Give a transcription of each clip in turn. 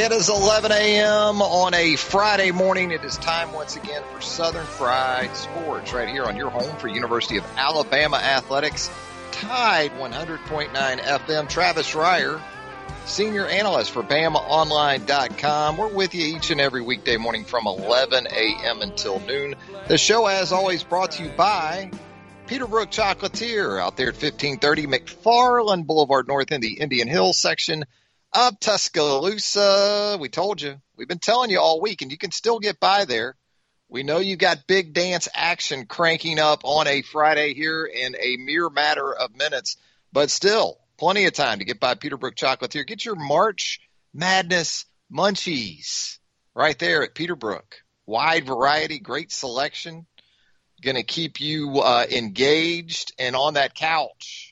It is 11 a.m. on a Friday morning. It is time once again for Southern Fried Sports right here on your home for University of Alabama Athletics. Tide 100.9 FM. Travis Reier, senior analyst for BamaOnline.com. We're with you each and every weekday morning from 11 a.m. until noon. The show, as always, brought to you by Peterbrooke Chocolatier out there at 1530 McFarland Boulevard North in the Indian Hills section of Tuscaloosa. We told you. We've been telling you all week, and you can still get by there. We know you got big dance action cranking up on a Friday here in a mere matter of minutes, but still plenty of time to get by Peterbrooke Chocolatier. Get your March Madness munchies right there at Peterbrooke. Wide variety, great selection. Going to keep you uh, engaged and on that couch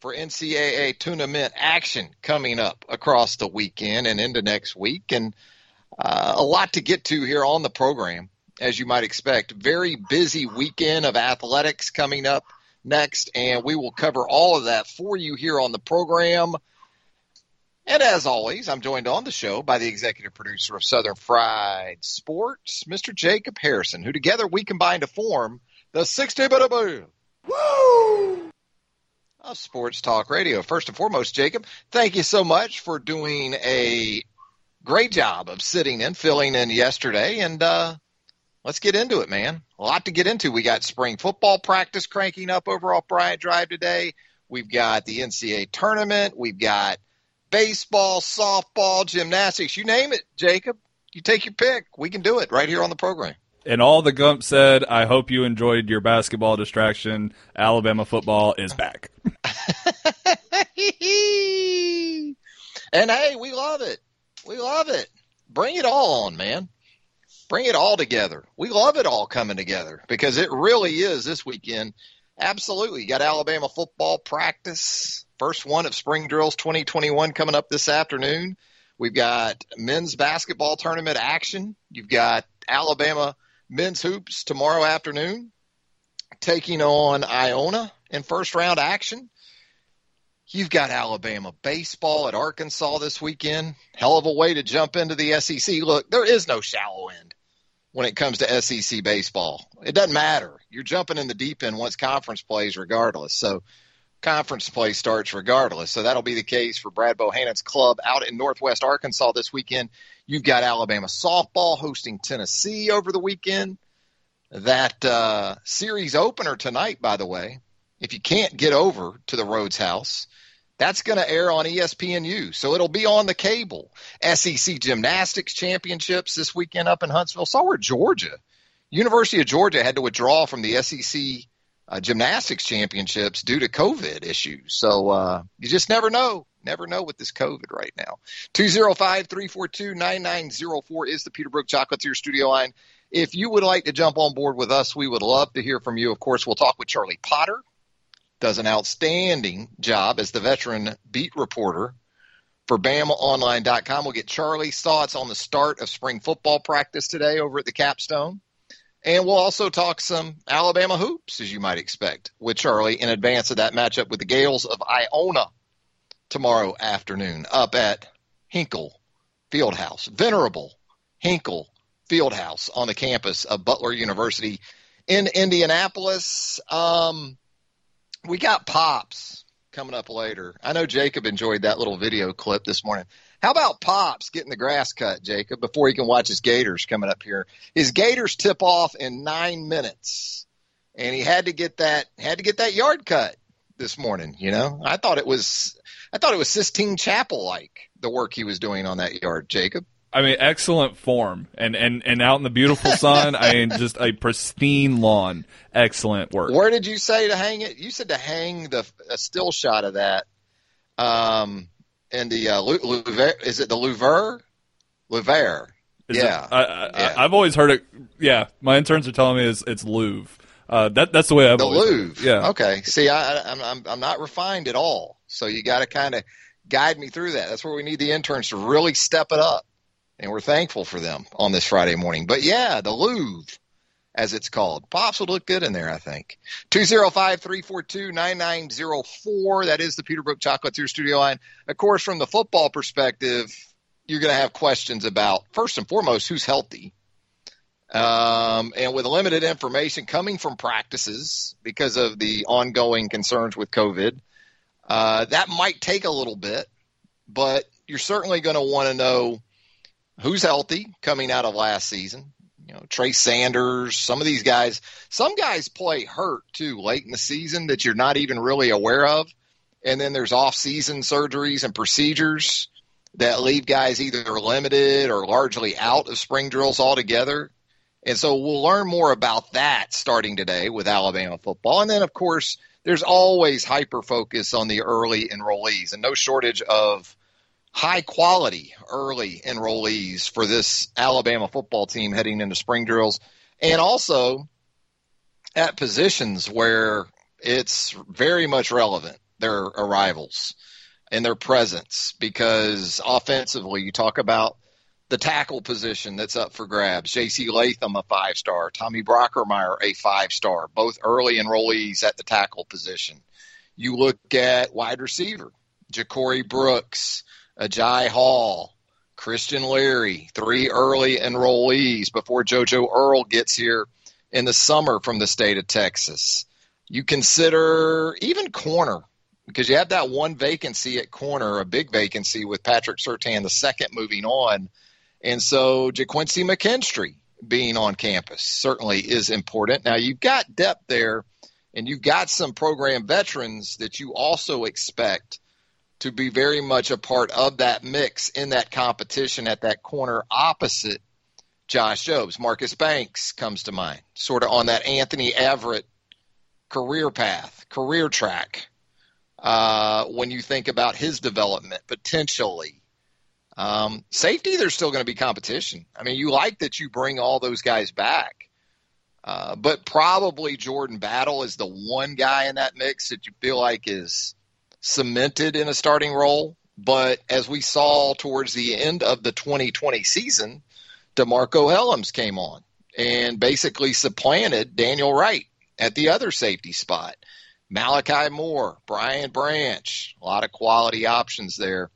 for NCAA tournament action coming up across the weekend and into next week. And uh, a lot to get to here on the program, as you might expect. Very busy weekend of athletics coming up next, and we will cover all of that for you here on the program. And as always, I'm joined on the show by the executive producer of Southern Fried Sports, Mr. Jacob Harrison, who together we combine to form the 60 Bit Woo! Of Sports Talk Radio. First and foremost, Jacob, thank you so much for doing a great job of sitting in, filling in yesterday, and uh, let's get into it, man. A lot to get into. We got spring football practice cranking up over off Bryant Drive today. We've got the NCAA tournament. We've got baseball, softball, gymnastics. You name it, Jacob. You take your pick. We can do it right here on the program. And all the Gump said, I hope you enjoyed your basketball distraction. Alabama football is back. and hey, we love it. We love it. Bring it all on, man. Bring it all together. We love it all coming together because it really is this weekend. Absolutely. You got Alabama football practice. First one of spring drills 2021 coming up this afternoon. We've got men's basketball tournament action. You've got Alabama men's hoops tomorrow afternoon, taking on Iona in first round action. You've got Alabama baseball at Arkansas this weekend. Hell of a way to jump into the SEC. Look, there is no shallow end when it comes to SEC baseball. It doesn't matter. You're jumping in the deep end once conference plays, regardless. So, conference play starts regardless. So, that'll be the case for Brad Bohannon's club out in Northwest Arkansas this weekend. You've got Alabama softball hosting Tennessee over the weekend. That uh, series opener tonight, by the way, if you can't get over to the Rhoads House, that's going to air on ESPNU. So it'll be on the cable. SEC Gymnastics Championships this weekend up in Huntsville. So were Georgia. University of Georgia had to withdraw from the SEC uh, Gymnastics Championships due to COVID issues. So uh, you just never know. Never know with this COVID right now. 205-342-9904 is the Peterbrooke Chocolatier studio line. If you would like to jump on board with us, we would love to hear from you. Of course, we'll talk with Charlie Potter. Does an outstanding job as the veteran beat reporter for BamaOnline.com. We'll get Charlie's thoughts on the start of spring football practice today over at the Capstone. And we'll also talk some Alabama hoops, as you might expect, with Charlie in advance of that matchup with the Gaels of Iona tomorrow afternoon up at Hinkle Fieldhouse. Venerable Hinkle Fieldhouse on the campus of Butler University in Indianapolis. Um, we got Pops coming up later. I know Jacob enjoyed that little video clip this morning. How about Pops getting the grass cut, Jacob, before he can watch his Gators coming up here? His Gators tip off in nine minutes, and he had to get that had to get that yard cut this morning. You know, I thought it was I thought it was Sistine Chapel like the work he was doing on that yard, Jacob. I mean, excellent form, and and and out in the beautiful sun. I mean, just a pristine lawn. Excellent work. Where did you say to hang it? You said to hang the a still shot of that. Um, in the uh, Louvre, is it the Louvre? Louvre. yeah. It, I, I, yeah. I've always heard it. Yeah, my interns are telling me it's, it's Louvre. Uh, that that's the way I've the Louvre. Yeah. Okay. See, I, I'm I'm I'm not refined at all. So you got to kind of guide me through that. That's where we need the interns to really step it up and we're thankful for them on this Friday morning. But yeah, the Louvre, as it's called. Pops would look good in there, I think. 205-342-9904. That is the Peterbrooke Chocolatier studio line. Of course, from the football perspective, you're going to have questions about, first and foremost, who's healthy. Um, and with limited information coming from practices because of the ongoing concerns with COVID, uh, that might take a little bit, but you're certainly going to want to know who's healthy coming out of last season. You know, Trey Sanders, some of these guys, some guys play hurt too late in the season that you're not even really aware of. And then there's off season surgeries and procedures that leave guys either limited or largely out of spring drills altogether. And so we'll learn more about that starting today with Alabama football. And then, of course, there's always hyper focus on the early enrollees and no shortage of high quality early enrollees for this Alabama football team heading into spring drills, and also at positions where it's very much relevant their arrivals and their presence because offensively you talk about the tackle position that's up for grabs. J.C. Latham, a five star. Tommy Brockermeyer, a five star. Both early enrollees at the tackle position. You look at wide receiver, Ja'Corey Brooks, Agiye Hall, Christian Leary, three early enrollees before JoJo Earle gets here in the summer from the state of Texas. You consider even corner because you have that one vacancy at corner, a big vacancy with Patrick Surtain the second moving on. And so JaQuincy McKinstry being on campus certainly is important. Now you've got depth there and you've got some program veterans that you also expect to be very much a part of that mix in that competition at that corner opposite Josh Jobe. Marcus Banks comes to mind, sort of on that Anthony Averett career path, career track. Uh, when you think about his development potentially, um, safety, there's still going to be competition. I mean, you like that you bring all those guys back, uh, but probably Jordan Battle is the one guy in that mix that you feel like is cemented in a starting role. But as we saw towards the end of the 2020 season, DeMarco Hellams came on and basically supplanted Daniel Wright at the other safety spot. Malachi Moore, Brian Branch, a lot of quality options there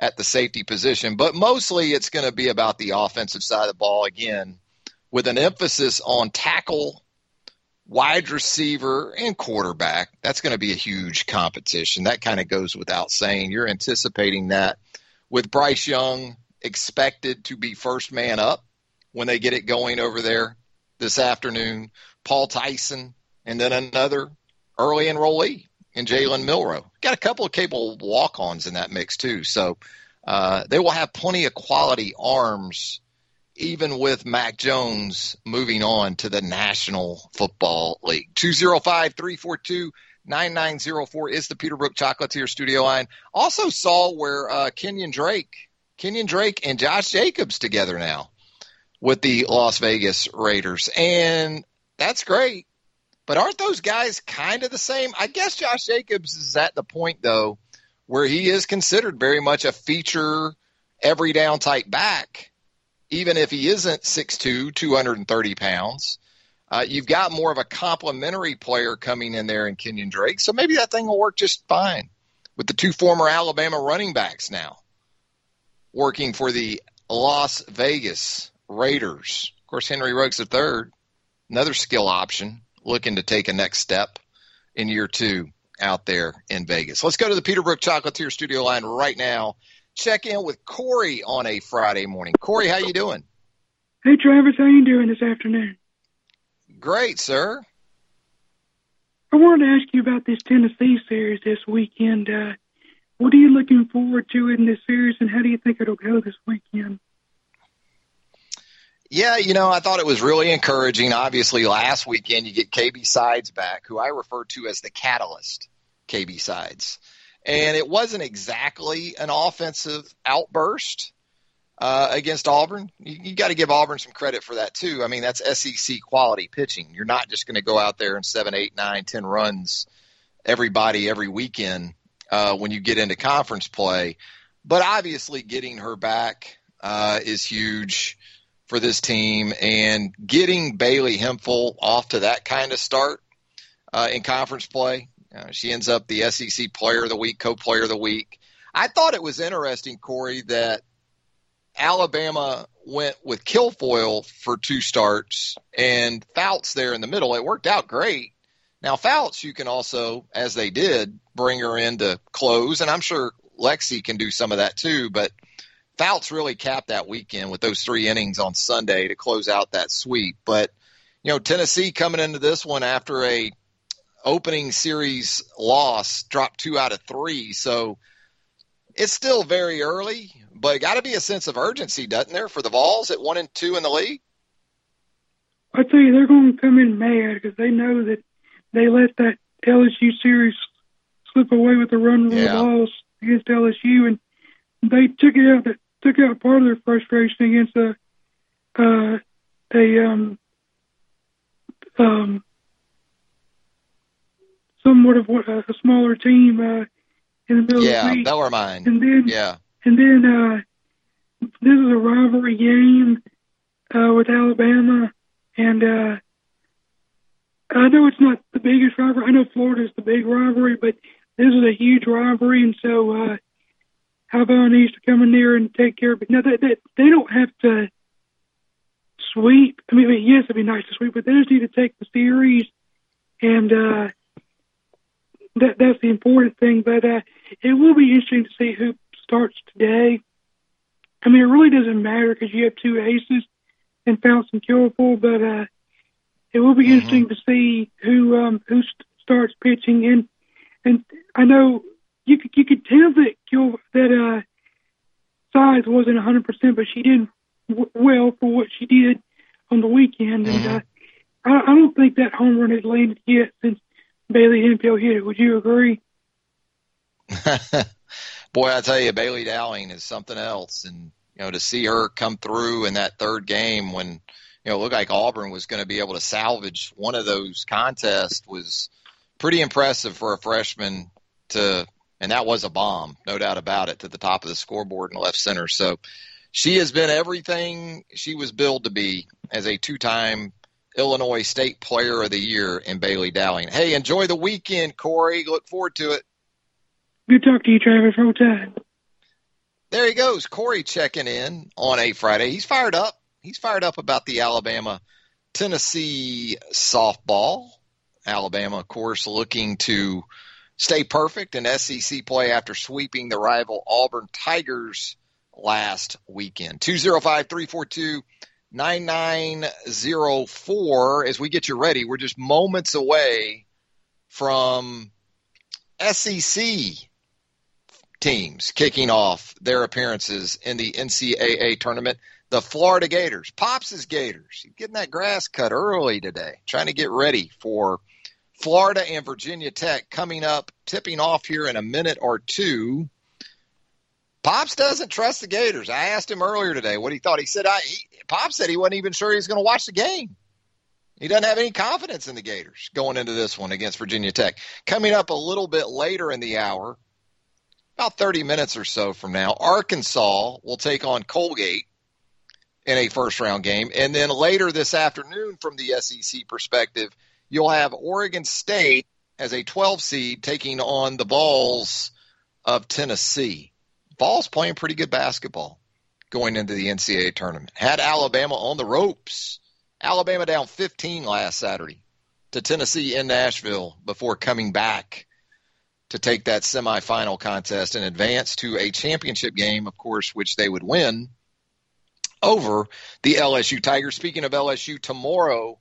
at the safety position. But mostly it's going to be about the offensive side of the ball again, with an emphasis on tackle wide receiver and quarterback. That's going to be a huge competition. That kind of goes without saying. You're anticipating that with Bryce Young expected to be first man up when they get it going over there this afternoon. Paul Tyson, and then another early enrollee in Jalen Milroe. Got a couple of capable walk ons in that mix, too. So uh, they will have plenty of quality arms even with Mac Jones moving on to the National Football League. 205 342 9904 is the Peterbrooke Chocolatier studio line. Also saw where uh, Kenyon Drake, Kenyon Drake and Josh Jacobs together now with the Las Vegas Raiders. And that's great. But aren't those guys kind of the same? I guess Josh Jacobs is at the point, though, where he is considered very much a feature every down type back even if he isn't 6'2", 230 pounds. Uh, you've got more of a complementary player coming in there in Kenyon Drake, so maybe that thing will work just fine with the two former Alabama running backs now working for the Las Vegas Raiders. Of course, Henry Ruggs III, another skill option, looking to take a next step in year two out there in Vegas. Let's go to the Peterbrooke Chocolatier studio line right now. Check in with Corey on a Friday morning. Corey, how you doing? Hey, Travis, how you doing this afternoon? Great, sir. I wanted to ask you about this Tennessee series this weekend. Uh, what are you looking forward to in this series, and how do you think it'll go this weekend? Yeah, you know, I thought it was really encouraging. Obviously, last weekend you get KB Sides back, who I refer to as the catalyst, KB Sides. And it wasn't exactly an offensive outburst uh, against Auburn. You, you got to give Auburn some credit for that, too. I mean, that's SEC quality pitching. You're not just going to go out there and seven, eight, nine, ten runs everybody every weekend uh, when you get into conference play. But obviously, getting her back uh, is huge for this team, and getting Bailey Hemphill off to that kind of start uh, in conference play. She ends up the SEC Player of the Week, Co-Player of the Week. I thought it was interesting, Corey, that Alabama went with Kilfoyle for two starts and Fouts there in the middle. It worked out great. Now Fouts, you can also, as they did, bring her in to close, and I'm sure Lexi can do some of that too. But Fouts really capped that weekend with those three innings on Sunday to close out that sweep. But you know, Tennessee coming into this one after a opening series loss, dropped two out of three, so it's still very early. But got to be a sense of urgency, doesn't there, for the Vols at one and two in the league? I tell you, they're going to come in mad because they know that they let that LSU series slip away with a run rule yeah. loss against LSU, and they took it out. Took out part of their frustration against a uh, a um, um, somewhat of what a, a smaller team uh, in the middle yeah, of the week. Yeah, were mine. And then yeah, and then uh, this is a rivalry game uh, with Alabama, and uh, I know it's not the biggest rivalry. I know Florida's the big rivalry, but this is a huge rivalry, and so uh, Alabama needs to come in there and take care of it. Now, they, they, they don't have to sweep. I mean, I mean, yes, it'd be nice to sweep, but they just need to take the series, and uh, that that's the important thing. But uh, it will be interesting to see who starts today. I mean, it really doesn't matter because you have two aces and Fouts and Kilfoyle, but uh, it will be mm-hmm. interesting to see who um, who st- starts pitching. And and I know you could you could tell that Kill that uh size wasn't a hundred percent, but she did w- well for what she did on the weekend, and mm-hmm. uh, I, I don't think that home run has landed yet since Bailey Hemphill hit it. Would you agree? Boy, I tell you, Bailey Dowling is something else, and you know to see her come through in that third game when you know it looked like Auburn was going to be able to salvage one of those contests was pretty impressive for a freshman to and that was a bomb, no doubt about it, to the top of the scoreboard in left center. So she has been everything she was billed to be as a two-time Illinois State Player of the Year in Bailey Dowling. Hey, enjoy the weekend, Corey. Look forward to it. Good talk to you, Travis. Roll Tide. There he goes, Corey checking in on a Friday. He's fired up. He's fired up about the Alabama Tennessee softball. Alabama, of course, looking to stay perfect in SEC play after sweeping the rival Auburn Tigers last weekend. 205 342 9904. As we get you ready, we're just moments away from SEC teams kicking off their appearances in the NCAA tournament. The Florida Gators, Pops' Gators, getting that grass cut early today, trying to get ready for Florida and Virginia Tech coming up, tipping off here in a minute or two. Pops doesn't trust the Gators. I asked him earlier today what he thought. He said, I, he, Pops said he wasn't even sure he was going to watch the game. He doesn't have any confidence in the Gators going into this one against Virginia Tech. Coming up a little bit later in the hour, about 30 minutes or so from now, Arkansas will take on Colgate in a first round game. And then later this afternoon, from the SEC perspective, you'll have Oregon State as a 12 seed taking on the Vols of Tennessee. Vols playing pretty good basketball. Going into the NCAA tournament. Had Alabama on the ropes. Alabama down 15 last Saturday to Tennessee in Nashville before coming back to take that semifinal contest and advance to a championship game, of course, which they would win over the LSU Tigers. Speaking of LSU, tomorrow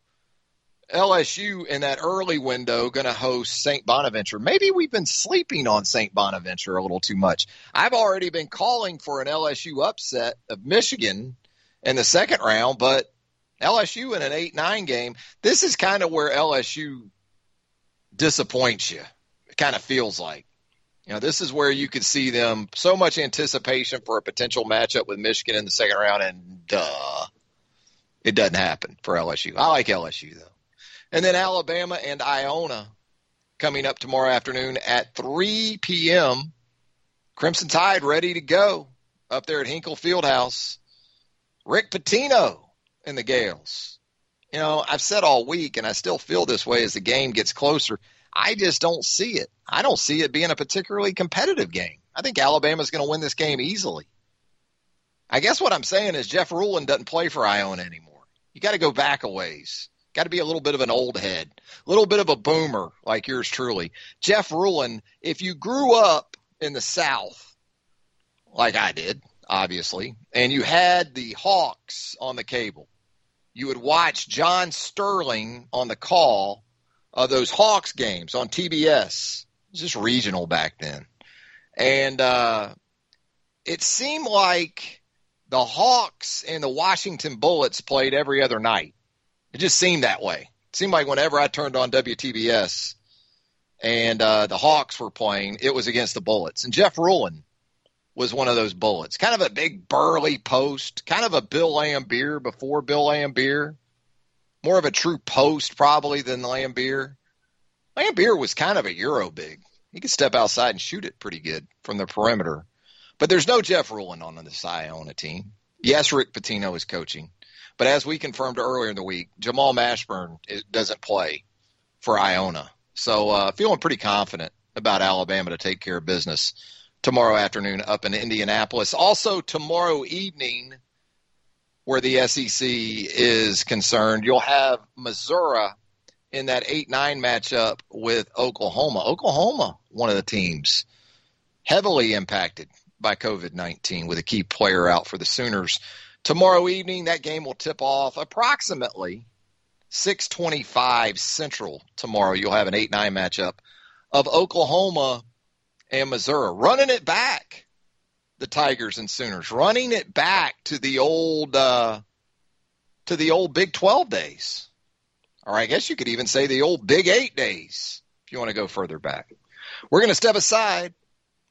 LSU in that early window going to host St. Bonaventure. Maybe we've been sleeping on St. Bonaventure a little too much. I've already been calling for an LSU upset of Michigan in the second round, but LSU in an 8 9 game, this is kind of where LSU disappoints you. It kind of feels like. You know, this is where you could see them so much anticipation for a potential matchup with Michigan in the second round, and duh, it doesn't happen for LSU. I like LSU though. And then Alabama and Iona coming up tomorrow afternoon at 3 p.m. Crimson Tide ready to go up there at Hinkle Fieldhouse. Rick Pitino and the Gaels. You know, I've said all week, and I still feel this way as the game gets closer. I just don't see it. I don't see it being a particularly competitive game. I think Alabama's going to win this game easily. I guess what I'm saying is Jeff Ruland doesn't play for Iona anymore. You got to go back a ways. Got to be a little bit of an old head, a little bit of a boomer like yours truly. Jeff Ruland, if you grew up in the South, like I did, obviously, and you had the Hawks on the cable, you would watch John Sterling on the call of those Hawks games on TBS. It was just regional back then. And uh, it seemed like the Hawks and the Washington Bullets played every other night. It just seemed that way. It seemed like whenever I turned on WTBS and uh, the Hawks were playing, it was against the Bullets. And Jeff Ruland was one of those Bullets. Kind of a big burly post, kind of a Bill Laimbeer before Bill Laimbeer. More of a true post probably than Laimbeer. Laimbeer was kind of a Euro big. He could step outside and shoot it pretty good from the perimeter. But there's no Jeff Ruland on this Iona team. Yes, Rick Pitino is coaching. But as we confirmed earlier in the week, Jamal Mashburn doesn't play for Iona. So uh, feeling pretty confident about Alabama to take care of business tomorrow afternoon up in Indianapolis. Also tomorrow evening, where the SEC is concerned, you'll have Missouri in that 8 9 matchup with Oklahoma. Oklahoma, one of the teams heavily impacted by COVID 19 with a key player out for the Sooners tomorrow evening. That game will tip off approximately 6:25 Central tomorrow. You'll have an 8-9 matchup of Oklahoma and Missouri, running it back. The Tigers and Sooners running it back to the old uh, to the old Big 12 days. Or I guess you could even say the old Big 8 days if you want to go further back. We're going to step aside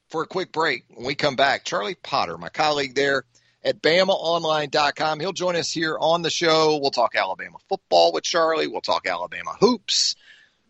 for a quick break. When we come back, Charlie Potter, my colleague there, at BamaOnline.com. He'll join us here on the show. We'll talk Alabama football with Charlie. We'll talk Alabama hoops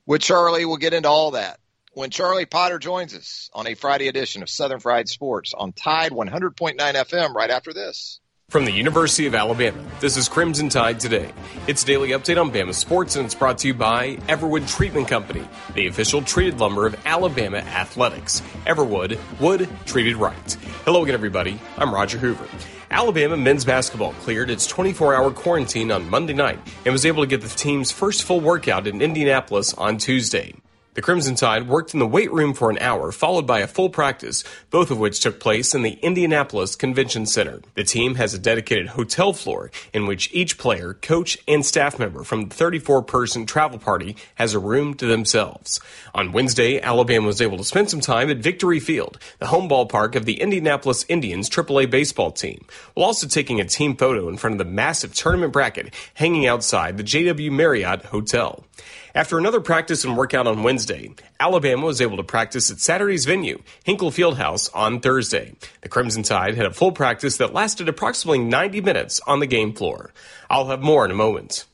with Charlie. We'll get into all that when Charlie Potter joins us on a Friday edition of Southern Fried Sports on Tide 100.9 FM right after this. From the University of Alabama, this is Crimson Tide Today. It's a daily update on Bama sports, and it's brought to you by Everwood Treatment Company, the official treated lumber of Alabama athletics. Everwood, wood treated right. Hello again, everybody. I'm Roger Hoover. Alabama men's basketball cleared its 24 hour quarantine on Monday night and was able to get the team's first full workout in Indianapolis on Tuesday. The Crimson Tide worked in the weight room for an hour, followed by a full practice, both of which took place in the Indianapolis Convention Center. The team has a dedicated hotel floor in which each player, coach, and staff member from the 34 person travel party has a room to themselves. On Wednesday, Alabama was able to spend some time at Victory Field, the home ballpark of the Indianapolis Indians AAA baseball team, while also taking a team photo in front of the massive tournament bracket hanging outside the JW Marriott Hotel. After another practice and workout on Wednesday, Alabama was able to practice at Saturday's venue, Hinkle Fieldhouse, on Thursday. The Crimson Tide had a full practice that lasted approximately 90 minutes on the game floor. I'll have more in a moment.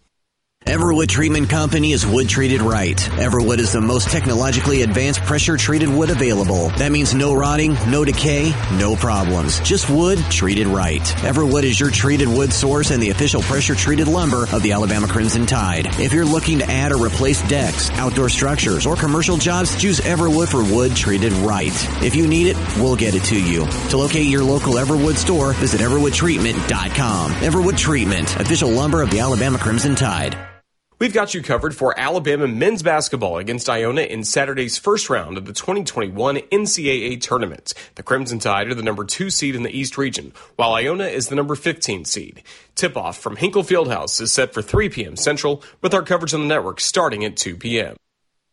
Everwood Treatment Company is wood treated right. Everwood is the most technologically advanced pressure treated wood available. That means no rotting, no decay, no problems. Just wood treated right. Everwood is your treated wood source and the official pressure treated lumber of the Alabama Crimson Tide. If you're looking to add or replace decks, outdoor structures, or commercial jobs, choose Everwood for wood treated right. If you need it, we'll get it to you. To locate your local Everwood store, visit everwoodtreatment.com. Everwood Treatment, official lumber of the Alabama Crimson Tide. We've got you covered for Alabama men's basketball against Iona in Saturday's first round of the 2021 NCAA tournament. The Crimson Tide are the number two seed in the East region, while Iona is the number 15 seed. Tip off from Hinkle Fieldhouse is set for 3 p.m. Central, with our coverage on the network starting at 2 p.m.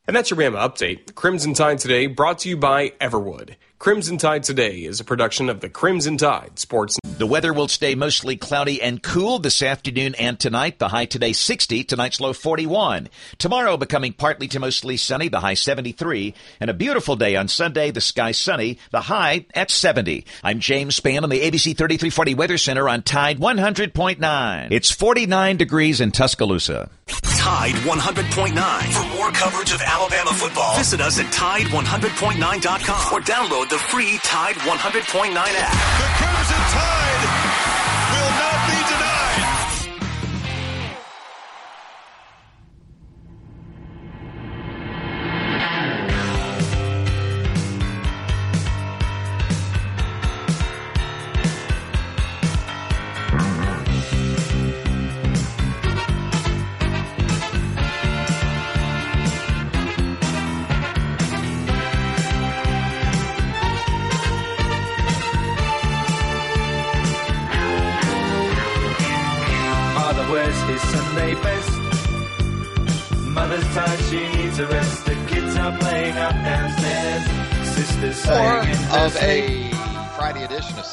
And that's your Bama update. Crimson Tide Today brought to you by Everwood. Crimson Tide Today is a production of the Crimson Tide Sports. The weather will stay mostly cloudy and cool this afternoon and tonight. The high today 60, tonight's low 41. Tomorrow becoming partly to mostly sunny, the high 73. And a beautiful day on Sunday, the sky sunny, the high at 70. I'm James Spann on the ABC 3340 Weather Center on Tide 100.9. It's 49 degrees in Tuscaloosa. Tide 100.9. For more coverage of Alabama football, visit us at Tide100.9.com or download the free Tide 100.9 app. The Crimson Tide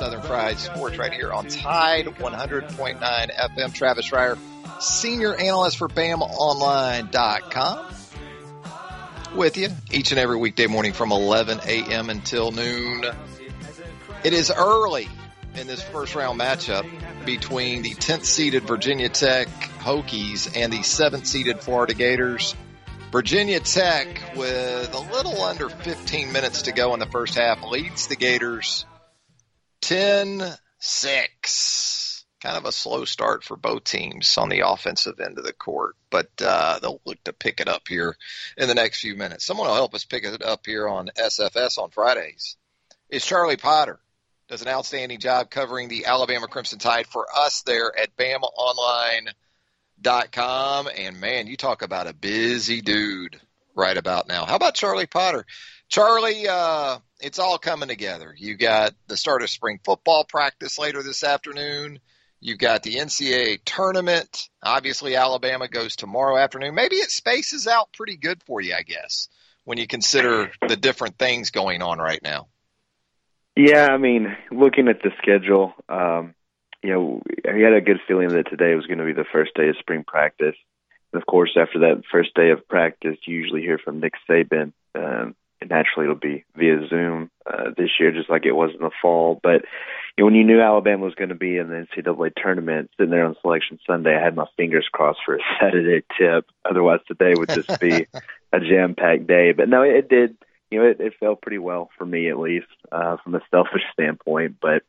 Southern Fried Sports right here on Tide 100.9 FM. Travis Reier, senior analyst for BamaOnline.com. With you each and every weekday morning from 11 a.m. until noon. It is early in this first round matchup between the 10th seeded Virginia Tech Hokies and the 7th seeded Florida Gators. Virginia Tech, with a little under 15 minutes to go in the first half, leads the Gators 10 6. Kind of a slow start for both teams on the offensive end of the court, but uh, they'll look to pick it up here in the next few minutes. Someone will help us pick it up here on SFS on Fridays. Is Charlie Potter does an outstanding job covering the Alabama Crimson Tide for us there at BamaOnline.com. And man, you talk about a busy dude right about now. How about Charlie Potter? Charlie, uh, it's all coming together. You got the start of spring football practice later this afternoon. You've got the NCAA tournament. Obviously, Alabama goes tomorrow afternoon. Maybe it spaces out pretty good for you, I guess, when you consider the different things going on right now. Yeah, I mean, looking at the schedule, um, you know, I had a good feeling that today was going to be the first day of spring practice. And of course, after that first day of practice, you usually hear from Nick Saban. Um, naturally, it'll be via Zoom uh, this year, just like it was in the fall. But you know, when you knew Alabama was going to be in the NCAA tournament, sitting there on Selection Sunday, I had my fingers crossed for a Saturday tip. Otherwise, today would just be a jam-packed day. But no, it did you know, it, it fell pretty well for me at least, uh, from a selfish standpoint. But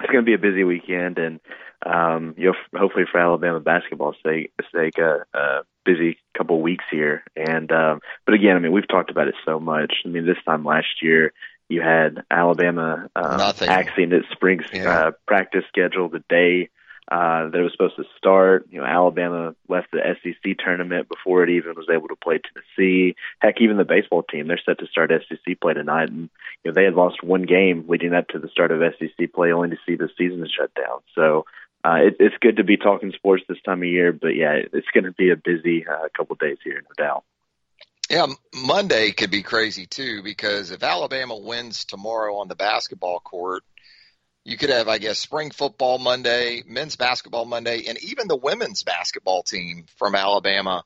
it's going to be a busy weekend, and um, you know, hopefully for Alabama basketball's sake, sake, uh, uh, busy couple weeks here. And um, but again, I mean, we've talked about it so much. I mean, this time last year. You had Alabama um, axing its spring Yeah. uh, practice schedule the day uh, that it was supposed to start. You know, Alabama left the SEC tournament before it even was able to play Tennessee. Heck, even the baseball team, they're set to start SEC play tonight, and you know they had lost one game leading up to the start of SEC play, only to see the season shut down. So. Uh, it, it's good to be talking sports this time of year, but yeah, it's going to be a busy uh, couple days here, no doubt. Yeah, Monday could be crazy too because if Alabama wins tomorrow on the basketball court, you could have, I guess, spring football Monday, men's basketball Monday, and even the women's basketball team from Alabama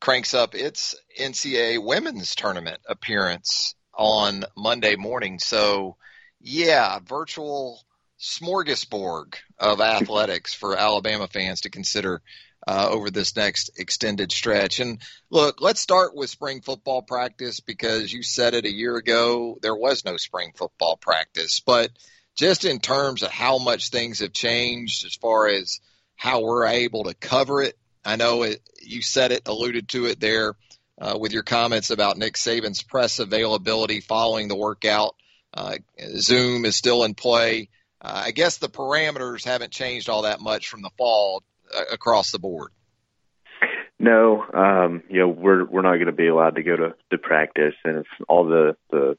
cranks up its NCAA women's tournament appearance on Monday morning. So, yeah, virtual smorgasbord of athletics for Alabama fans to consider uh, over this next extended stretch. And look, let's start with spring football practice because you said it a year ago. There was no spring football practice, but just in terms of how much things have changed as far as how we're able to cover it. I know it, you said it, alluded to it there uh, with your comments about Nick Saban's press availability following the workout. Uh, Zoom is still in play. Uh, I guess the parameters haven't changed all that much from the fall uh, across the board. No, um, you know we're we're not going to be allowed to go to, to practice, and it's all the the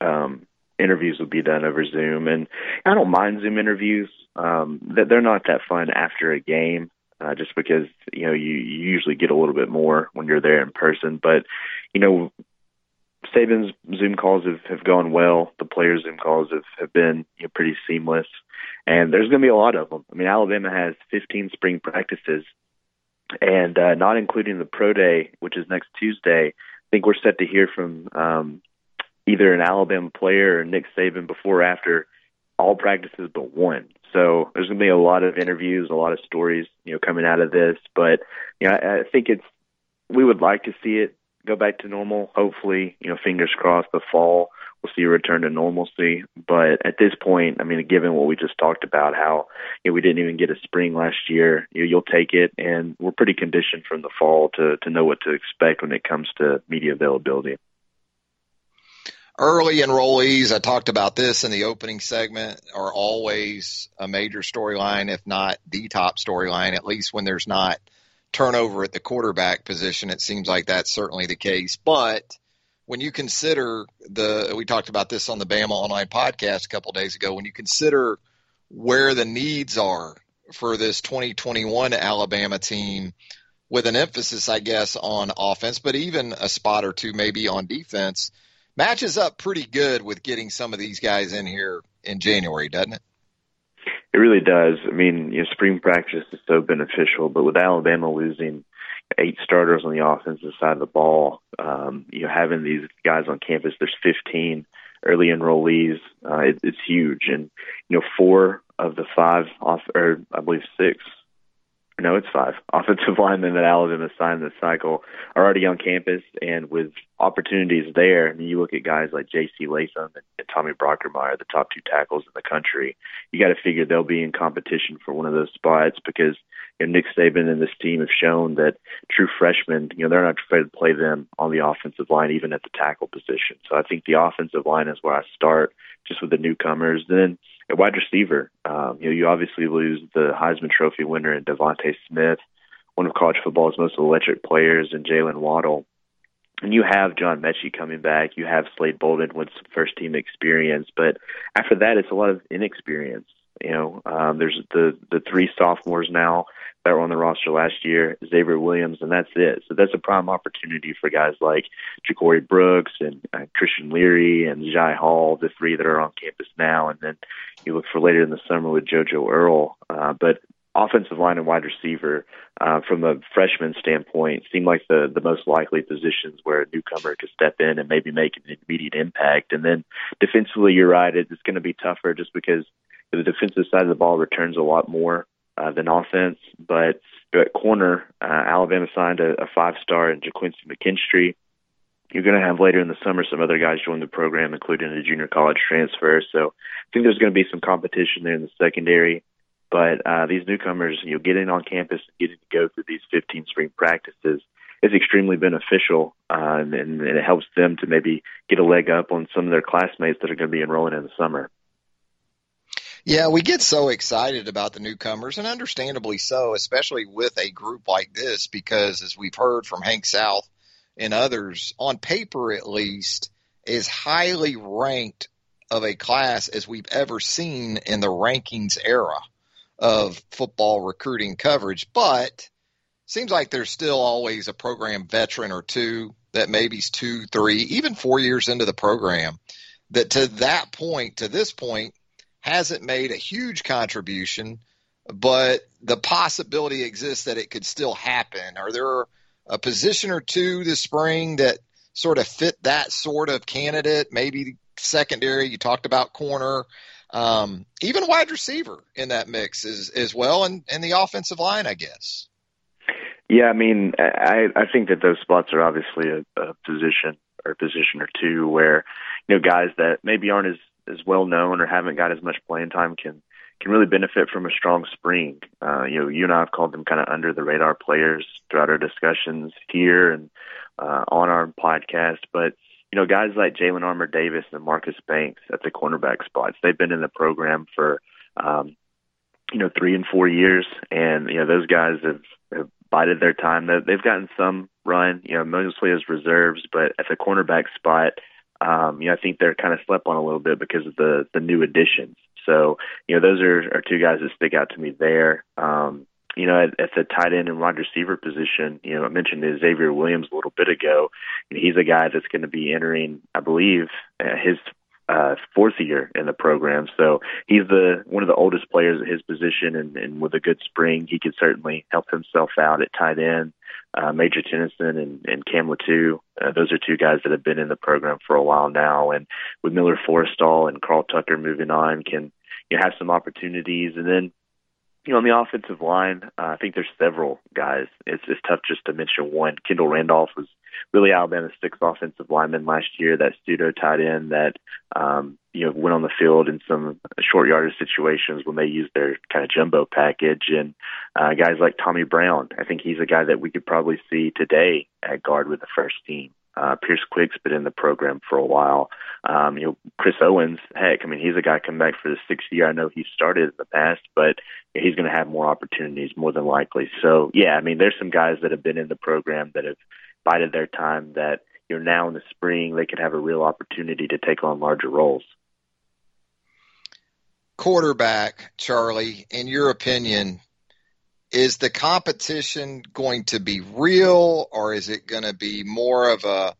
um, interviews will be done over Zoom. And I don't mind Zoom interviews. Um, that they're not that fun after a game, uh, just because you know you, you usually get a little bit more when you're there in person. But you know, Saban's Zoom calls have, have gone well. The players' Zoom calls have, have been you know, pretty seamless, and there's going to be a lot of them. I mean, Alabama has 15 spring practices, and uh, not including the pro day, which is next Tuesday. I think we're set to hear from um, either an Alabama player or Nick Saban before or after all practices but one. So there's going to be a lot of interviews, a lot of stories, you know, coming out of this. But you know, I, I think it's we would like to see it go back to normal. Hopefully, you know, fingers crossed, the fall we'll see a return to normalcy. But at this point, I mean, given what we just talked about, how you know, we didn't even get a spring last year, you you'll take it, and we're pretty conditioned from the fall to to know what to expect when it comes to media availability early enrollees, I talked about this in the opening segment, are always a major storyline, if not the top storyline, at least when there's not turnover at the quarterback position. It seems like that's certainly the case. But when you consider the, we talked about this on the Bama Online podcast a couple days ago, when you consider where the needs are for this 2021 Alabama team, with an emphasis, I guess, on offense, but even a spot or two maybe on defense matches up pretty good with getting some of these guys in here in January, doesn't it? It really does. I mean, you know, spring practice is so beneficial, but with Alabama losing eight starters on the offensive side of the ball, um, you know, having these guys on campus, there's 15 early enrollees. Uh, it, it's huge, and you know, four of the five off, or I believe six no, it's five offensive linemen that Alabama signed this cycle are already on campus, and with opportunities there, I mean, you look at guys like J.C. Latham and, and Tommy Brockermeyer, the top two tackles in the country. You got to figure they'll be in competition for one of those spots because you know, Nick Saban and this team have shown that true freshmen, you know, they're not afraid to play them on the offensive line, even at the tackle position. So I think the offensive line is where I start, just with the newcomers. Then at wide receiver, um, you know, you obviously lose the Heisman Trophy winner in DeVonta Smith, one of college football's most electric players, and Jaylen Waddle. And you have John Metchie coming back. You have Slade Bolden with some first team experience, but after that, it's a lot of inexperience. You know, um, there's the the three sophomores now that were on the roster last year, Xavier Williams, and that's it. So that's a prime opportunity for guys like Ja'Corey Brooks and uh, Christian Leary and Jai Hall, the three that are on campus now. And then you look for later in the summer with JoJo Earle. Uh, but offensive line and wide receiver, uh, from a freshman standpoint, seem like the the most likely positions where a newcomer could step in and maybe make an immediate impact. And then defensively, you're right; it's going to be tougher just because the defensive side of the ball returns a lot more uh, than offense. But at corner, uh, Alabama signed a, a five-star in JaQuincy McKinstry. You're going to have later in the summer some other guys join the program, including a junior college transfer. So I think there's going to be some competition there in the secondary. But uh, these newcomers, you know, getting on campus and getting to go through these 15 spring practices is extremely beneficial, uh, and, and it helps them to maybe get a leg up on some of their classmates that are going to be enrolling in the summer. Yeah, we get so excited about the newcomers, and understandably so, especially with a group like this, because as we've heard from Hank South and others, on paper at least, is highly ranked of a class as we've ever seen in the rankings era of football recruiting coverage. But seems like there's still always a program veteran or two that maybe's two, three, even four years into the program that to that point, to this point, hasn't made a huge contribution, but the possibility exists that it could still happen. Are there a position or two this spring that sort of fit that sort of candidate? Maybe secondary. You talked about corner, um, even wide receiver in that mix as as well, and and the offensive line, I guess. Yeah, I mean, I I think that those spots are obviously a, a position or position or two where you know guys that maybe aren't as as well known or haven't got as much playing time can can really benefit from a strong spring. Uh, you know, you and I have called them kind of under the radar players throughout our discussions here and uh, on our podcast. But you know, guys like Jalen Armour Davis and Marcus Banks at the cornerback spots, they've been in the program for um, you know three and four years, and you know those guys have, have bided their time. They've gotten some run, you know, mostly as reserves, but at the cornerback spot, um, you know, I think they're kind of slept on a little bit because of the the new additions. So, you know, those are, are two guys that stick out to me there. Um, you know, at, at the tight end and wide receiver position, you know, I mentioned Xavier Williams a little bit ago. And he's a guy that's going to be entering, I believe, uh, his uh, fourth year in the program. So he's the one of the oldest players at his position, and, and with a good spring, he could certainly help himself out at tight end. Uh, Major Tennison and, and Cam Latu, uh, those are two guys that have been in the program for a while now. And with Miller Forristall and Carl Tucker moving on, can you know, have some opportunities. And then you know, on the offensive line, uh, I think there's several guys. It's it's tough just to mention one. Kendall Randolph was really Alabama's sixth offensive lineman last year. That pseudo tight end that um, you know went on the field in some short yardage situations when they used their kind of jumbo package. And uh, guys like Tommy Brown, I think he's a guy that we could probably see today at guard with the first team. Uh, Pierce Quick's been in the program for a while. Um, you know, Chris Owens, heck, I mean, he's a guy coming back for the sixth year. I know he started in the past, but he's going to have more opportunities more than likely. So, yeah, I mean, there's some guys that have been in the program that have bided their time that, you know, now in the spring they could have a real opportunity to take on larger roles. Quarterback, Charlie, in your opinion, is the competition going to be real or is it going to be more of a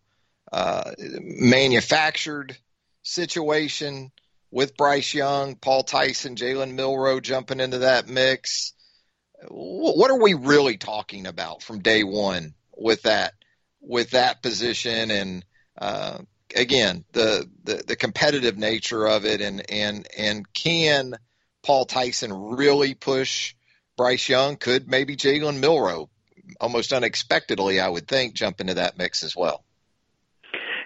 uh, manufactured situation with Bryce Young, Paul Tyson, Jalen Milroe jumping into that mix? What are we really talking about from day one with that with that position and uh, again the, the the competitive nature of it and and and can Paul Tyson really push Bryce Young, could maybe Jalen Milroe, almost unexpectedly, I would think, jump into that mix as well.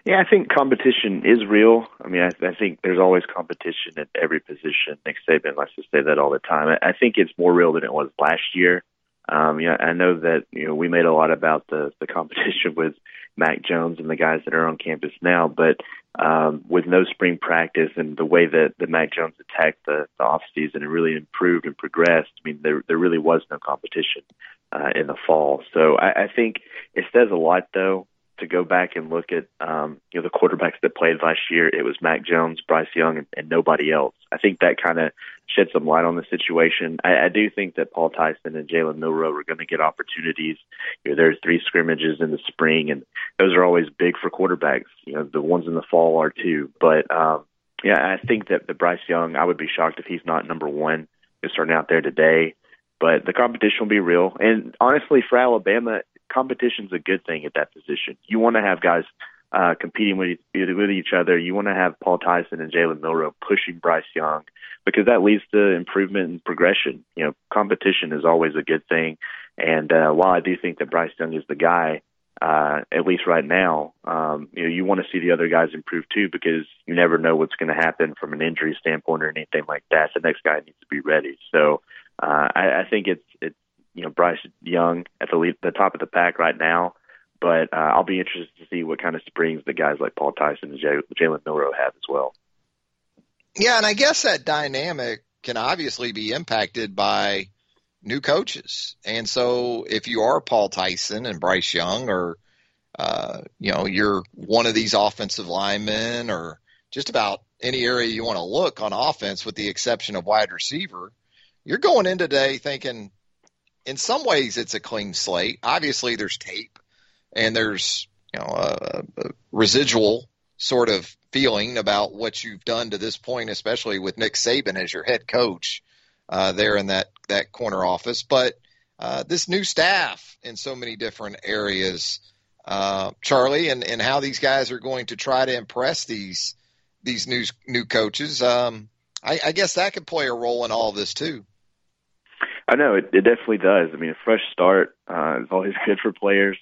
Yeah, I think competition is real. I mean, I, I think there's always competition at every position. Nick Saban likes to say that all the time. I, I think it's more real than it was last year. Um, yeah, I know that you know we made a lot about the the competition with Mac Jones and the guys that are on campus now, but um, with no spring practice and the way that, that Mac Jones attacked the, the off season and really improved and progressed, I mean, there there really was no competition uh, in the fall. So I, I think it says a lot, though, to go back and look at um, you know the quarterbacks that played last year, it was Mac Jones, Bryce Young, and, and nobody else. I think that kind of shed some light on the situation. I, I do think that Paul Tyson and Jalen Milroe are going to get opportunities. You know, there's three scrimmages in the spring, and those are always big for quarterbacks. You know, the ones in the fall are too. But um, yeah, I think that the Bryce Young, I would be shocked if he's not number one starting out there today. But the competition will be real, and honestly, for Alabama, competition's a good thing at that position. You want to have guys uh, competing with with each other. You want to have Paul Tyson and Jalen Milroe pushing Bryce Young because that leads to improvement and progression. You know, competition is always a good thing. And uh, while I do think that Bryce Young is the guy, uh, at least right now, um, you know, you want to see the other guys improve too because you never know what's going to happen from an injury standpoint or anything like that. The next guy needs to be ready. So uh, I, I think it's it's you know Bryce Young at the lead, the top of the pack right now. But uh, I'll be interested to see what kind of springs the guys like Paul Tyson and Jalen Milroe have as well. Yeah, and I guess that dynamic can obviously be impacted by new coaches. And so if you are Paul Tyson and Bryce Young or uh, you know, you're one of these offensive linemen or just about any area you want to look on offense with the exception of wide receiver, you're going in today thinking in some ways it's a clean slate. Obviously, there's tape and there's you know a, a residual sort of feeling about what you've done to this point, especially with Nick Saban as your head coach uh, there in that that corner office. But uh, this new staff in so many different areas, uh, Charlie, and, and how these guys are going to try to impress these these new new coaches. Um, I, I guess that could play a role in all of this too. I know it, it definitely does. I mean, a fresh start uh, is always good for players.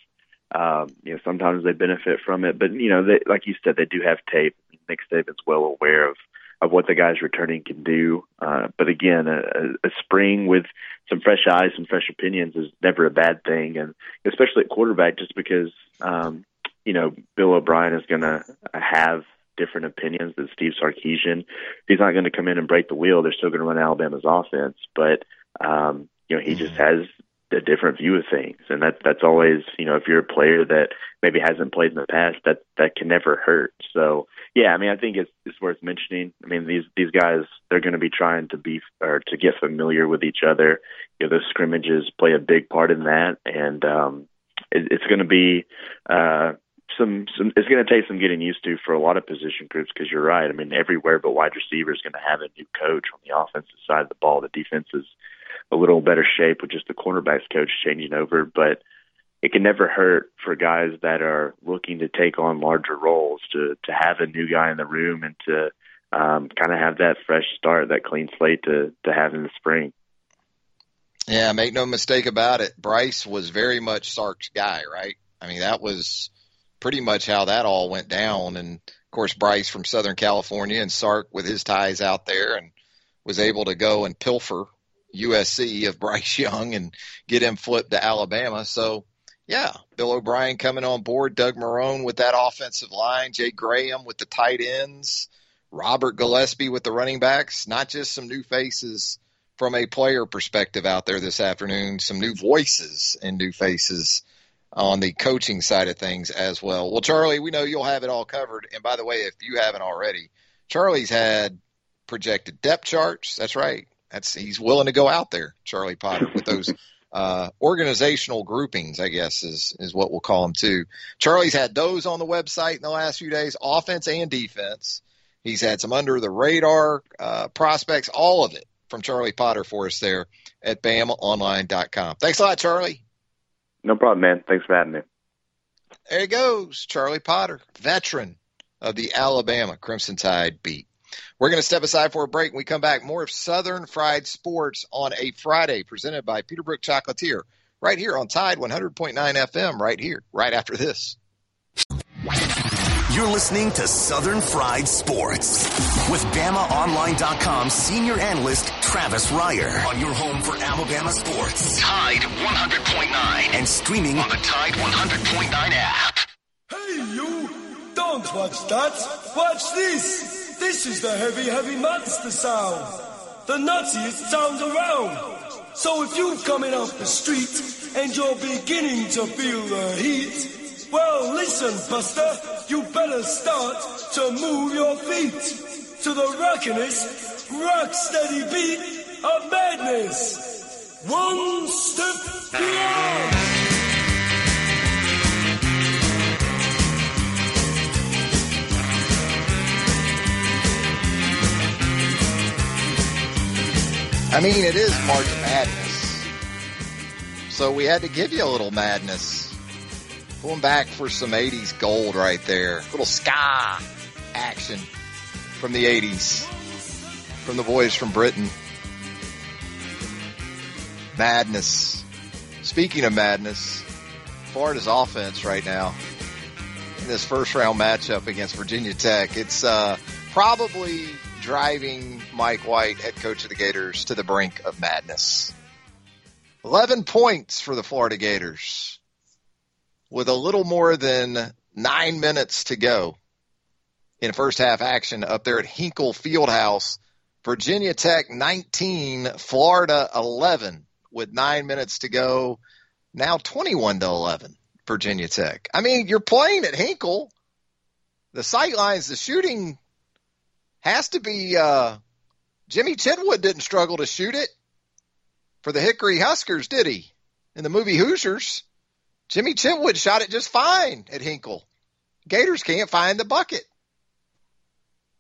Um, you know, sometimes they benefit from it, but you know, they, like you said, they do have tape. Nick Saban's well aware of of what the guys returning can do. Uh, but again, a, a spring with some fresh eyes and fresh opinions is never a bad thing, and especially at quarterback, just because um, you know Bill O'Brien is going to have different opinions than Steve Sarkisian. He's not going to come in and break the wheel. They're still going to run Alabama's offense, but um, you know he just has a different view of things, and that that's always you know if you're a player that maybe hasn't played in the past, that that can never hurt. So yeah, I mean I think it's it's worth mentioning. I mean these these guys they're going to be trying to be or to get familiar with each other. You know those scrimmages play a big part in that, and um, it, it's going to be. Uh, some, some it's going to take some getting used to for a lot of position groups because you're right. I mean, everywhere but wide receiver is going to have a new coach on the offensive side of the ball. The defense is a little better shape with just the cornerbacks coach changing over, but it can never hurt for guys that are looking to take on larger roles to to have a new guy in the room and to um, kind of have that fresh start, that clean slate to to have in the spring. Yeah, make no mistake about it. Bryce was very much Sark's guy, right? I mean, that was pretty much how that all went down. And of course, Bryce from Southern California and Sark with his ties out there and was able to go and pilfer USC of Bryce Young and get him flipped to Alabama. So, yeah, Bill O'Brien coming on board, Doug Marrone with that offensive line, Jay Graham with the tight ends, Robert Gillespie with the running backs, not just some new faces from a player perspective out there this afternoon, some new voices and new faces on the coaching side of things as well. Well, Charlie, we know you'll have it all covered. And by the way, if you haven't already, Charlie's had projected depth charts. That's right. That's he's willing to go out there, Charlie Potter, with those uh, organizational groupings. I guess is is what we'll call them too. Charlie's had those on the website in the last few days, offense and defense. He's had some under the radar uh, prospects, all of it from Charlie Potter for us there at BamaOnline.com. Thanks a lot, Charlie. No problem, man. Thanks for having me. There he goes, Charlie Potter, veteran of the Alabama Crimson Tide beat. We're going to step aside for a break. When we come back, more of Southern Fried Sports on a Friday, presented by Peterbrooke Chocolatier, right here on Tide 100.9 FM, right here, right after this. You're listening to Southern Fried Sports with BamaOnline.com senior analyst Travis Reier on your home for Alabama sports. Tide 100.9 and streaming on the Tide 100.9 app. Hey, you! Don't watch that! Watch this! This is the heavy, heavy monster sound. The nuttiest sound around. So if you're coming off the street and you're beginning to feel the heat, well, listen, Buster, you better start to move your feet to the rockinest, rock steady beat of madness. One step beyond. I mean, it is March Madness. So we had to give you a little madness. Going back for some 80s gold right there. A little ska action from the 80s. From the boys from Britain. Madness. Speaking of madness, Florida's offense right now in this first round matchup against Virginia Tech, it's uh, probably driving Mike White, head coach of the Gators, to the brink of madness. 11 points for the Florida Gators with a little more than nine minutes to go in first half action up there at Hinkle Fieldhouse. Virginia Tech 19, Florida 11 with nine minutes to go. Now 21 to 11, Virginia Tech. I mean, you're playing at Hinkle. The sight lines, the shooting has to be uh, Jimmy Chitwood didn't struggle to shoot it for the Hickory Huskers, did he? In the movie Hoosiers, Jimmy Chitwood shot it just fine at Hinkle. Gators can't find the bucket.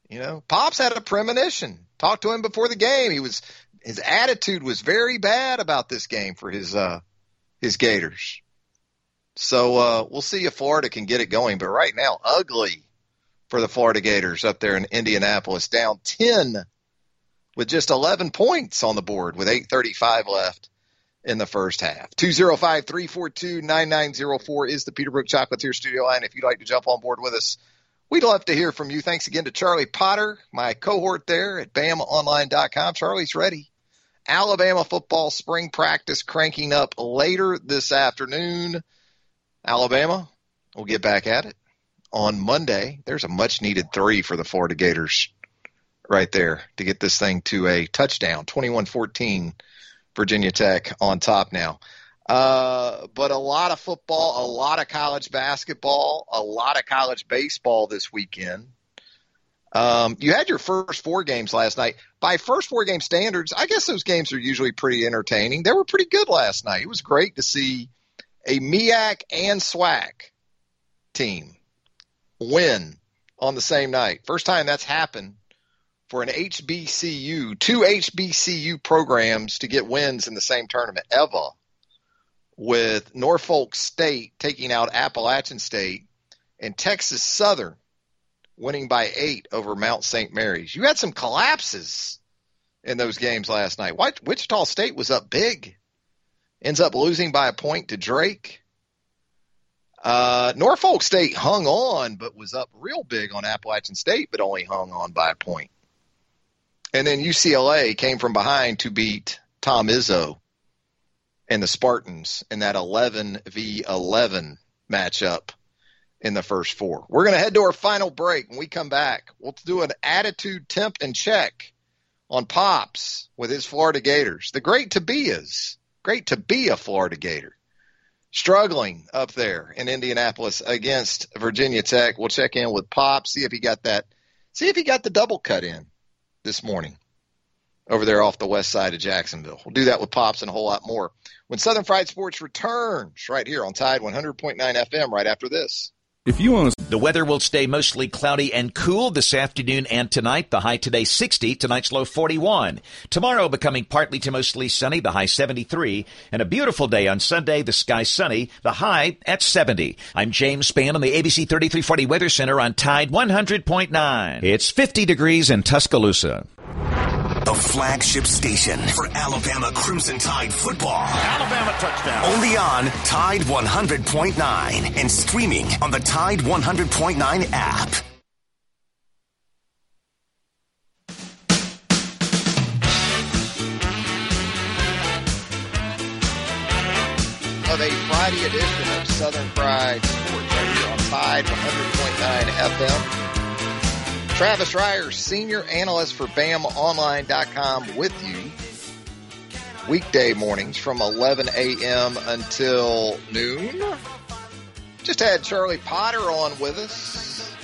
You know, Pops had a premonition. Talked to him before the game. He was his attitude was very bad about this game for his uh his Gators. So uh we'll see if Florida can get it going, but right now ugly for the Florida Gators up there in Indianapolis, down 10 with just 11 points on the board with 8:35 left in the first half. 205 342 9904 is the Peterbrooke Chocolatier studio line. If you'd like to jump on board with us, we'd love to hear from you. Thanks again to Charlie Potter, my cohort there at BamaOnline.com. Charlie's ready. Alabama football spring practice cranking up later this afternoon. Alabama we'll get back at it on Monday. There's a much needed three for the Florida Gators right there to get this thing to a touchdown. 21 14 Virginia Tech on top now. Uh, but a lot of football, a lot of college basketball, a lot of college baseball this weekend. Um, you had your first four games last night. By first four game standards, I guess those games are usually pretty entertaining. They were pretty good last night. It was great to see a MEAC and SWAC team win on the same night. First time that's happened for an HBCU, two HBCU programs to get wins in the same tournament ever, with Norfolk State taking out Appalachian State and Texas Southern winning by eight over Mount St. Mary's. You had some collapses in those games last night. Wichita State was up big, ends up losing by a point to Drake. Uh, Norfolk State hung on, but was up real big on Appalachian State, but only hung on by a point. And then UCLA came from behind to beat Tom Izzo and the Spartans in that 11 v 11 matchup in the first four. We're going to head to our final break. When we come back, we'll do an attitude temp and check on Pops with his Florida Gators. The great to be is great to be a Florida Gator. Struggling up there in Indianapolis against Virginia Tech. We'll check in with Pops, see if he got that, see if he got the double cut in this morning over there off the west side of Jacksonville. We'll do that with Pops and a whole lot more when Southern Fried Sports returns right here on Tide 100.9 FM right after this. If you want to... The weather will stay mostly cloudy and cool this afternoon and tonight. The high today 60, tonight's low 41. Tomorrow becoming partly to mostly sunny, the high 73. And a beautiful day on Sunday, the sky sunny, the high at 70. I'm James Spann on the ABC 3340 Weather Center on Tide 100.9. It's 50 degrees in Tuscaloosa the flagship station for Alabama Crimson Tide football. Alabama touchdown. Only on Tide 100.9 and streaming on the Tide 100.9 app. Of a Friday edition of Southern Fried Sports right here on Tide 100.9 FM. Travis Reier, senior analyst for BamaOnline.com with you weekday mornings from 11 a.m. until noon. Just had Charlie Potter on with us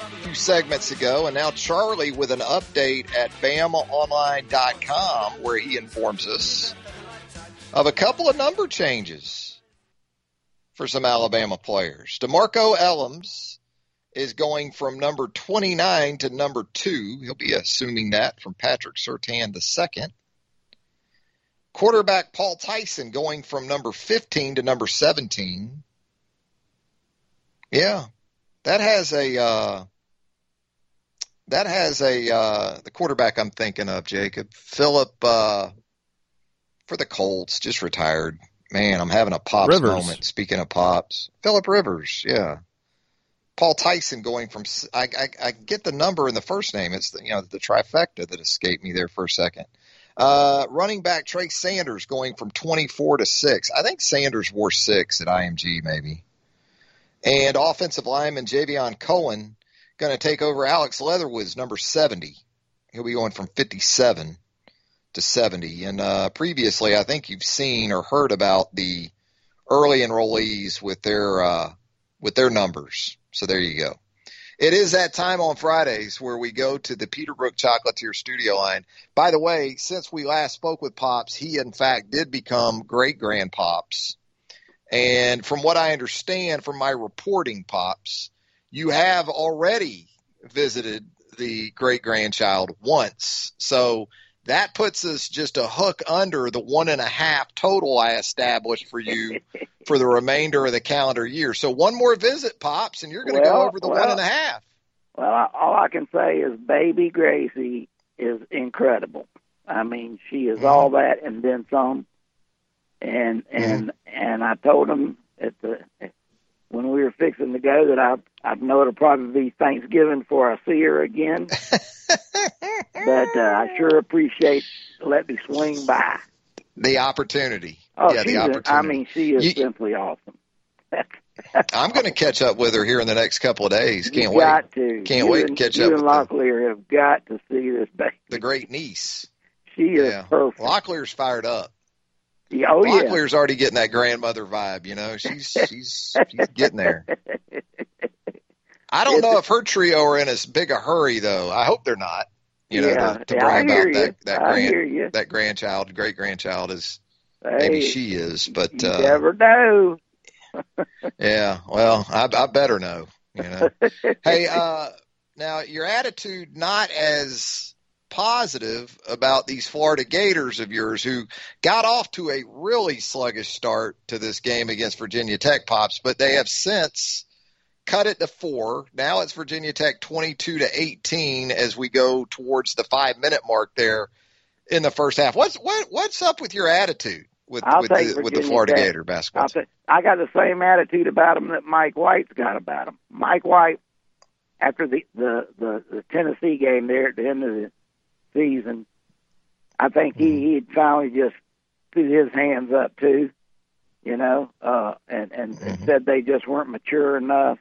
a few segments ago, and now Charlie with an update at BamaOnline.com where he informs us of a couple of number changes for some Alabama players. DeMarcco Hellams is going from number 29 to number 2. He'll be assuming that from Patrick Surtain II. Quarterback Paul Tyson going from number 15 to number 17. Yeah, that has a uh, that has a uh, the quarterback I'm thinking of, Jacob Philip uh, for the Colts, just retired. Man, I'm having a pops Rivers. moment. Speaking of pops, Philip Rivers, yeah. Paul Tyson going from I, I, I, get the number in the first name. It's the, you know the trifecta that escaped me there for a second. Uh, running back Trey Sanders going from 24 to six. I think Sanders wore six at IMG maybe. And offensive lineman Javion Cohen going to take over Alex Leatherwood's number 70. He'll be going from 57 to 70. And uh, previously, I think you've seen or heard about the early enrollees with their uh, with their numbers. So there you go. It is that time on Fridays where we go to the Peterbrooke Chocolatier studio line. By the way, since we last spoke with Pops, he in fact did become great grandpops. And from what I understand from my reporting, Pops, you have already visited the great grandchild once. So that puts us just a hook under the one and a half total I established for you for the remainder of the calendar year. So one more visit, pops, and you're going to well, go over the well, one and a half. Well, all I can say is baby Gracie is incredible. I mean, she is mm-hmm. all that and then some. and and and I told him at the when we were fixing to go that I I know it'll probably be Thanksgiving before I see her again. but uh, I sure appreciate let me swing by. The opportunity. Oh, yeah, the opportunity. I mean, she is You- simply awesome. I'm going to catch up with her here in the next couple of days. Can't you wait. got to. Can't you wait and, to catch you up and with the, Locklear have got to see this baby. the great niece. She is Yeah. perfect. Locklear's fired up. Yeah, oh yeah. Locklear's already getting that grandmother vibe. You know, she's she's she's getting there. I don't know if her trio are in as big a hurry though. I hope they're not. You know, Yeah, to, to yeah, hear about you. that that I grand that grandchild, great grandchild is Hey, maybe she is, but you uh, never know. yeah. Well, I, I better know. You know. hey, uh, now your attitude not as positive about these Florida Gators of yours who got off to a really sluggish start to this game against Virginia Tech pops, but they have since cut it to four. Now it's Virginia Tech 22 to 18 as we go towards the five minute mark there in the first half. What's what what's up with your attitude with with the, with the Florida Tech. Gator basketball? I got the same attitude about them that Mike White's got about them. Mike White, after the the the, the Tennessee game there at the end of the season, I think Mm-hmm. he he'd finally just put his hands up too, you know, uh, and and, Mm-hmm. said they just weren't mature enough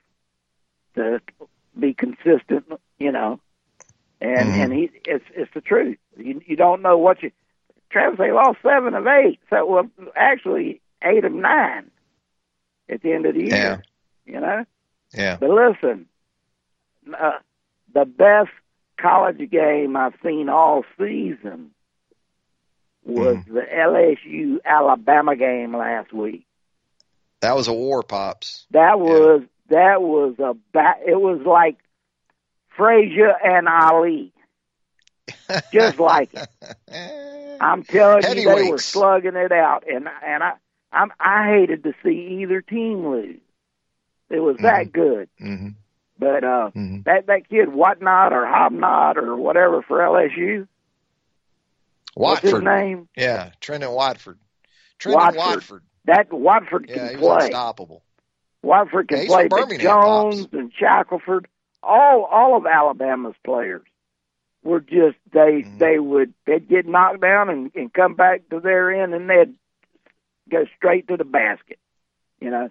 to be consistent, you know. And Mm-hmm. and he it's it's the truth. You you don't know what you. Travis they lost seven of eight, so well actually eight of nine at the end of the year. Yeah. You know. Yeah. But listen, uh, the best college game I've seen all season was Mm-hmm. the LSU Alabama game last week. That was a war, pops. That was that was a ba- it was like Frazier and Ali, just like it. I'm telling you, they were slugging it out, and and I I'm, I hated to see either team lose. It was that good. Mm-hmm. But uh, that that kid Whatnot or Hobnot or whatever for LSU. What's his name? Yeah, Trendon Watford. Trendon Watford. Watford. That Watford can he was play. unstoppable. Watford can Yeah, he's play. But Jones and Shackelford, all all of Alabama's players were just they Mm-hmm. they would they'd get knocked down and, and come back to their end and they'd go straight to the basket. You know,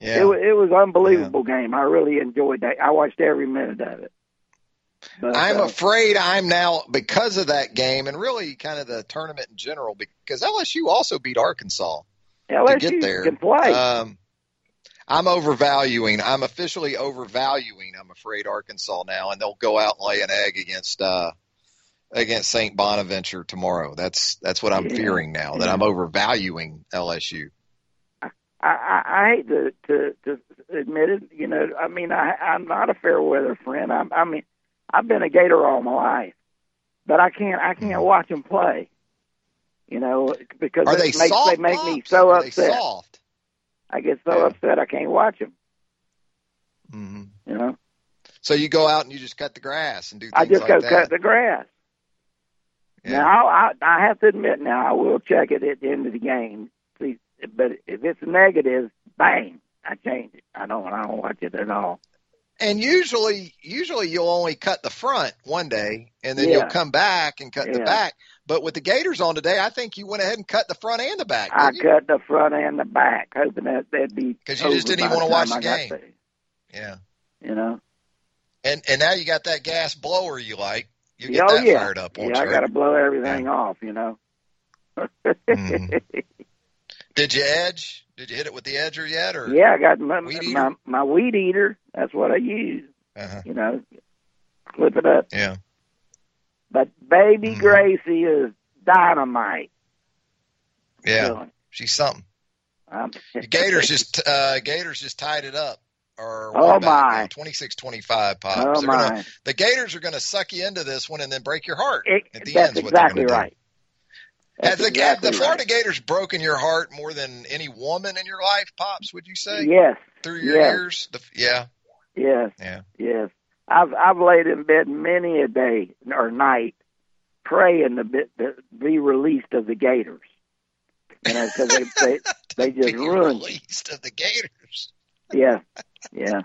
Yeah. it was it was an unbelievable game. I really enjoyed that. I watched every minute of it. But, I'm uh, afraid I'm now because of that game and really kind of the tournament in general because LSU also beat Arkansas to get there. can play. Um, I'm overvaluing. I'm officially overvaluing. I'm afraid Arkansas now, and they'll go out and lay an egg against uh, against Saint Bonaventure tomorrow. That's that's what I'm Yeah. fearing now. That I'm overvaluing LSU. I, I, I hate to, to to admit it. You know, I mean, I I'm not a fair weather friend. I, I mean, I've been a Gator all my life, but I can't I can't watch them play. You know, because Are it they makes soft, they make me so Are upset. soft? I get so upset I can't watch them. hmm You know, So you go out and you just cut the grass and do things I just like go that. cut the grass. Now I I have to admit now I will check it at the end of the game. See, but if it's negative, bang, I change it. I don't I don't watch it at all. And usually, usually you'll only cut the front one day, and then Yeah. you'll come back and cut the back. But with the Gators on today, I think you went ahead and cut the front and the back. I you? cut the front and the back, hoping that they'd be because you just didn't even want to watch the game. Yeah, You know. and and now you got that gas blower you like. You get oh that yeah, fired up, won't yeah. I got to blow everything off. You know. Mhm. Did you edge? Did you hit it with the edger yet, or yeah, I got my Weed my, my weed eater. That's what I use. Uh-huh. You know, clip it up. Yeah. But baby Mm-hmm. Gracie is dynamite. Yeah, she's something. I'm, Gators just uh, Gators just tied it up. Or Oh, my. 26-25 pops. Oh, They're gonna- my. the Gators are going to suck you into this one and then break your heart It- at the that's end. Is what they're exactly gonna do. Right. Has That's the, have exactly the Florida right. Gators broken your heart more than any woman in your life, pops? Would you say? Yes. Through your yes. years, the, yeah, Yes. yeah. Yes. I've I've laid in bed many a day or night praying to be, to be released of the Gators. You know, because they they they just ruined. Released of the Gators. Yeah, yeah.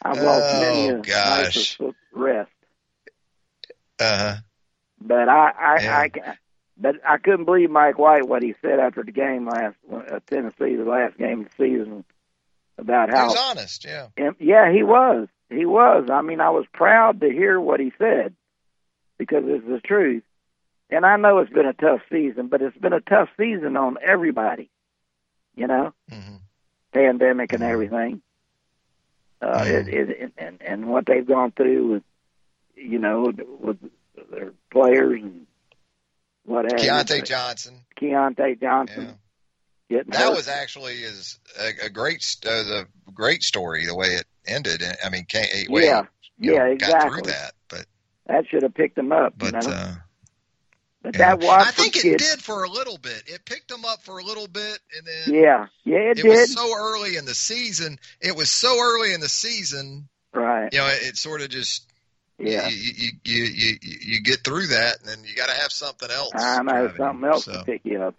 I've lost many Oh, a gosh. nice rest, Uh, but I I, Yeah. I ca- but I couldn't believe Mike White what he said after the game last uh, Tennessee, the last game of the season, about how he was honest. Yeah. And, yeah, he was. He was. I mean, I was proud to hear what he said because it's the truth. And I know it's been a tough season, but it's been a tough season on everybody. You know, pandemic and everything. Uh, it, it, and and what they've gone through with, you know, with their players and what. Keyontae Johnson. Keyontae Johnson. Getting That hurt. was actually is a, a great uh, the great story the way it ended. I mean, can't, way yeah, you yeah, know, exactly. got through that. But That should have picked them up. but you know? uh, but yeah. that Watford I think it kid, did for a little bit. It picked them up for a little bit, and then Yeah, yeah, it, it did. was so early in the season. It was so early in the season. right. You know, it, it sort of just Yeah. you, you, you you you get through that, and then you got to have something else. I know something you, else so. to pick you up.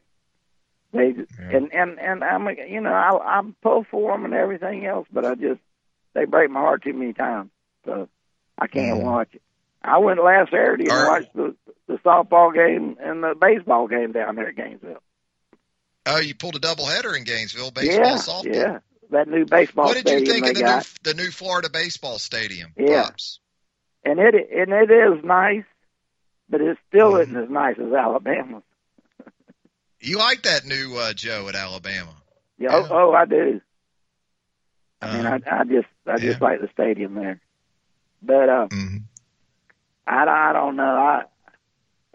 They and and and I'm you know I I'm pull for them and everything else, but I just they break my heart too many times, so I can't Mm-hmm. watch it. I went last Saturday and Are- watched the the softball game and the baseball game down there at Gainesville. Oh, you pulled a doubleheader in Gainesville, baseball, yeah, softball. yeah, that new baseball What did you think of the got. new, the new Florida baseball stadium? Yeah. Pops? And it and it is nice, but it still Mm-hmm. isn't as nice as Alabama. You like that new uh, Joe at Alabama? Yeah, oh, oh, I do. I mean, Uh-huh. I, I just, I just like the stadium there. But uh, Mhm. I, I don't know. I,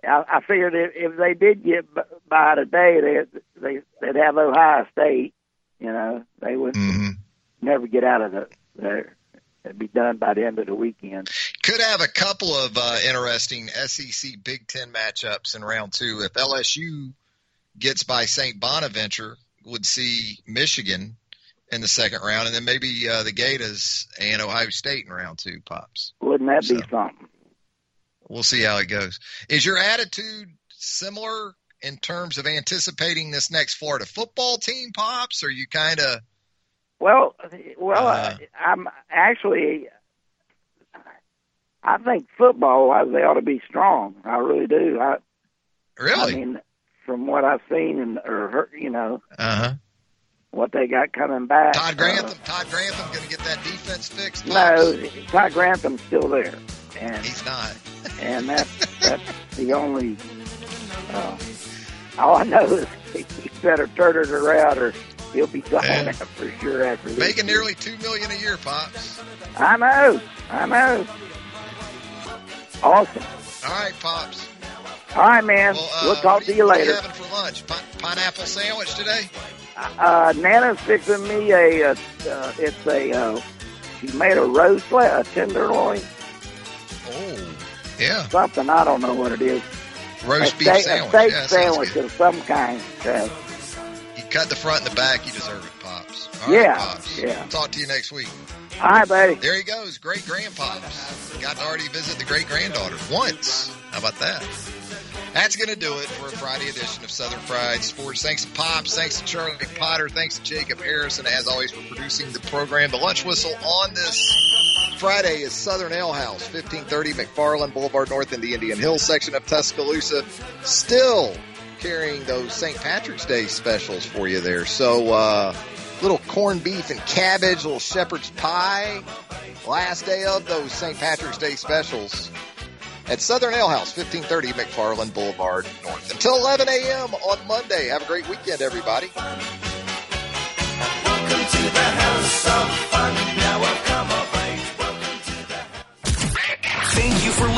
I, I figured if, if they did get by today, they, they, they'd have Ohio State. You know, they would Mm-hmm. never get out of the there. It'd be done by the end of the weekend. Could have a couple of uh, interesting SEC Big Ten matchups in round two. If LSU gets by St. Bonaventure, would see Michigan in the second round, and then maybe uh, the Gators and Ohio State in round two. Pops. Wouldn't that be something? We'll see how it goes. Is your attitude similar in terms of anticipating this next Florida football team, Pops? Or you kind of Well, well, Uh-huh. I, I'm actually. I think football wise they ought to be strong. I really do. I really? I mean, from what I've seen and or heard, you know uh huh. what they got coming back. Todd uh, Grantham. Todd Grantham going to get that defense fixed. Pops? no, Todd Grantham's still there, and he's not. and that's that's the only. Uh, all I know is he better turn it around, or he'll be gone Yeah. for sure after this. Making nearly two million a year, Pops. I know, I know. Awesome. All right, Pops. All right, man. Well, uh, we'll talk what to you what are later. having for lunch? Pi- pineapple sandwich today? Uh, Nana's fixing me a. Uh, uh, it's a. Uh, she made a roast, a tenderloin, Oh, yeah. something I don't know what it is. Roast a beef steak, sandwich. A steak Yeah, sandwich of some kind. Uh, You cut the front and the back. You deserve it, Pops. All right, Yeah, Pops. yeah. Talk to you next week. All right, buddy. There he goes, great grandpops. Got to already visit the great granddaughter once. How about that? That's going to do it for a Friday edition of Southern Fried Sports. Thanks to Pops. Thanks to Charlie Potter. Thanks to Jacob Harrison, as always, for producing the program. The lunch whistle on this Friday is Southern Ale House, 1530 McFarland Boulevard North in the Indian Hills section of Tuscaloosa. Still carrying those St. Patrick's Day specials for you there. So, uh, little corned beef and cabbage, little shepherd's pie. Last day of those St. Patrick's Day specials at Southern Ale House, 1530 McFarland Boulevard North. Until 11 a.m. on Monday. Have a great weekend, everybody.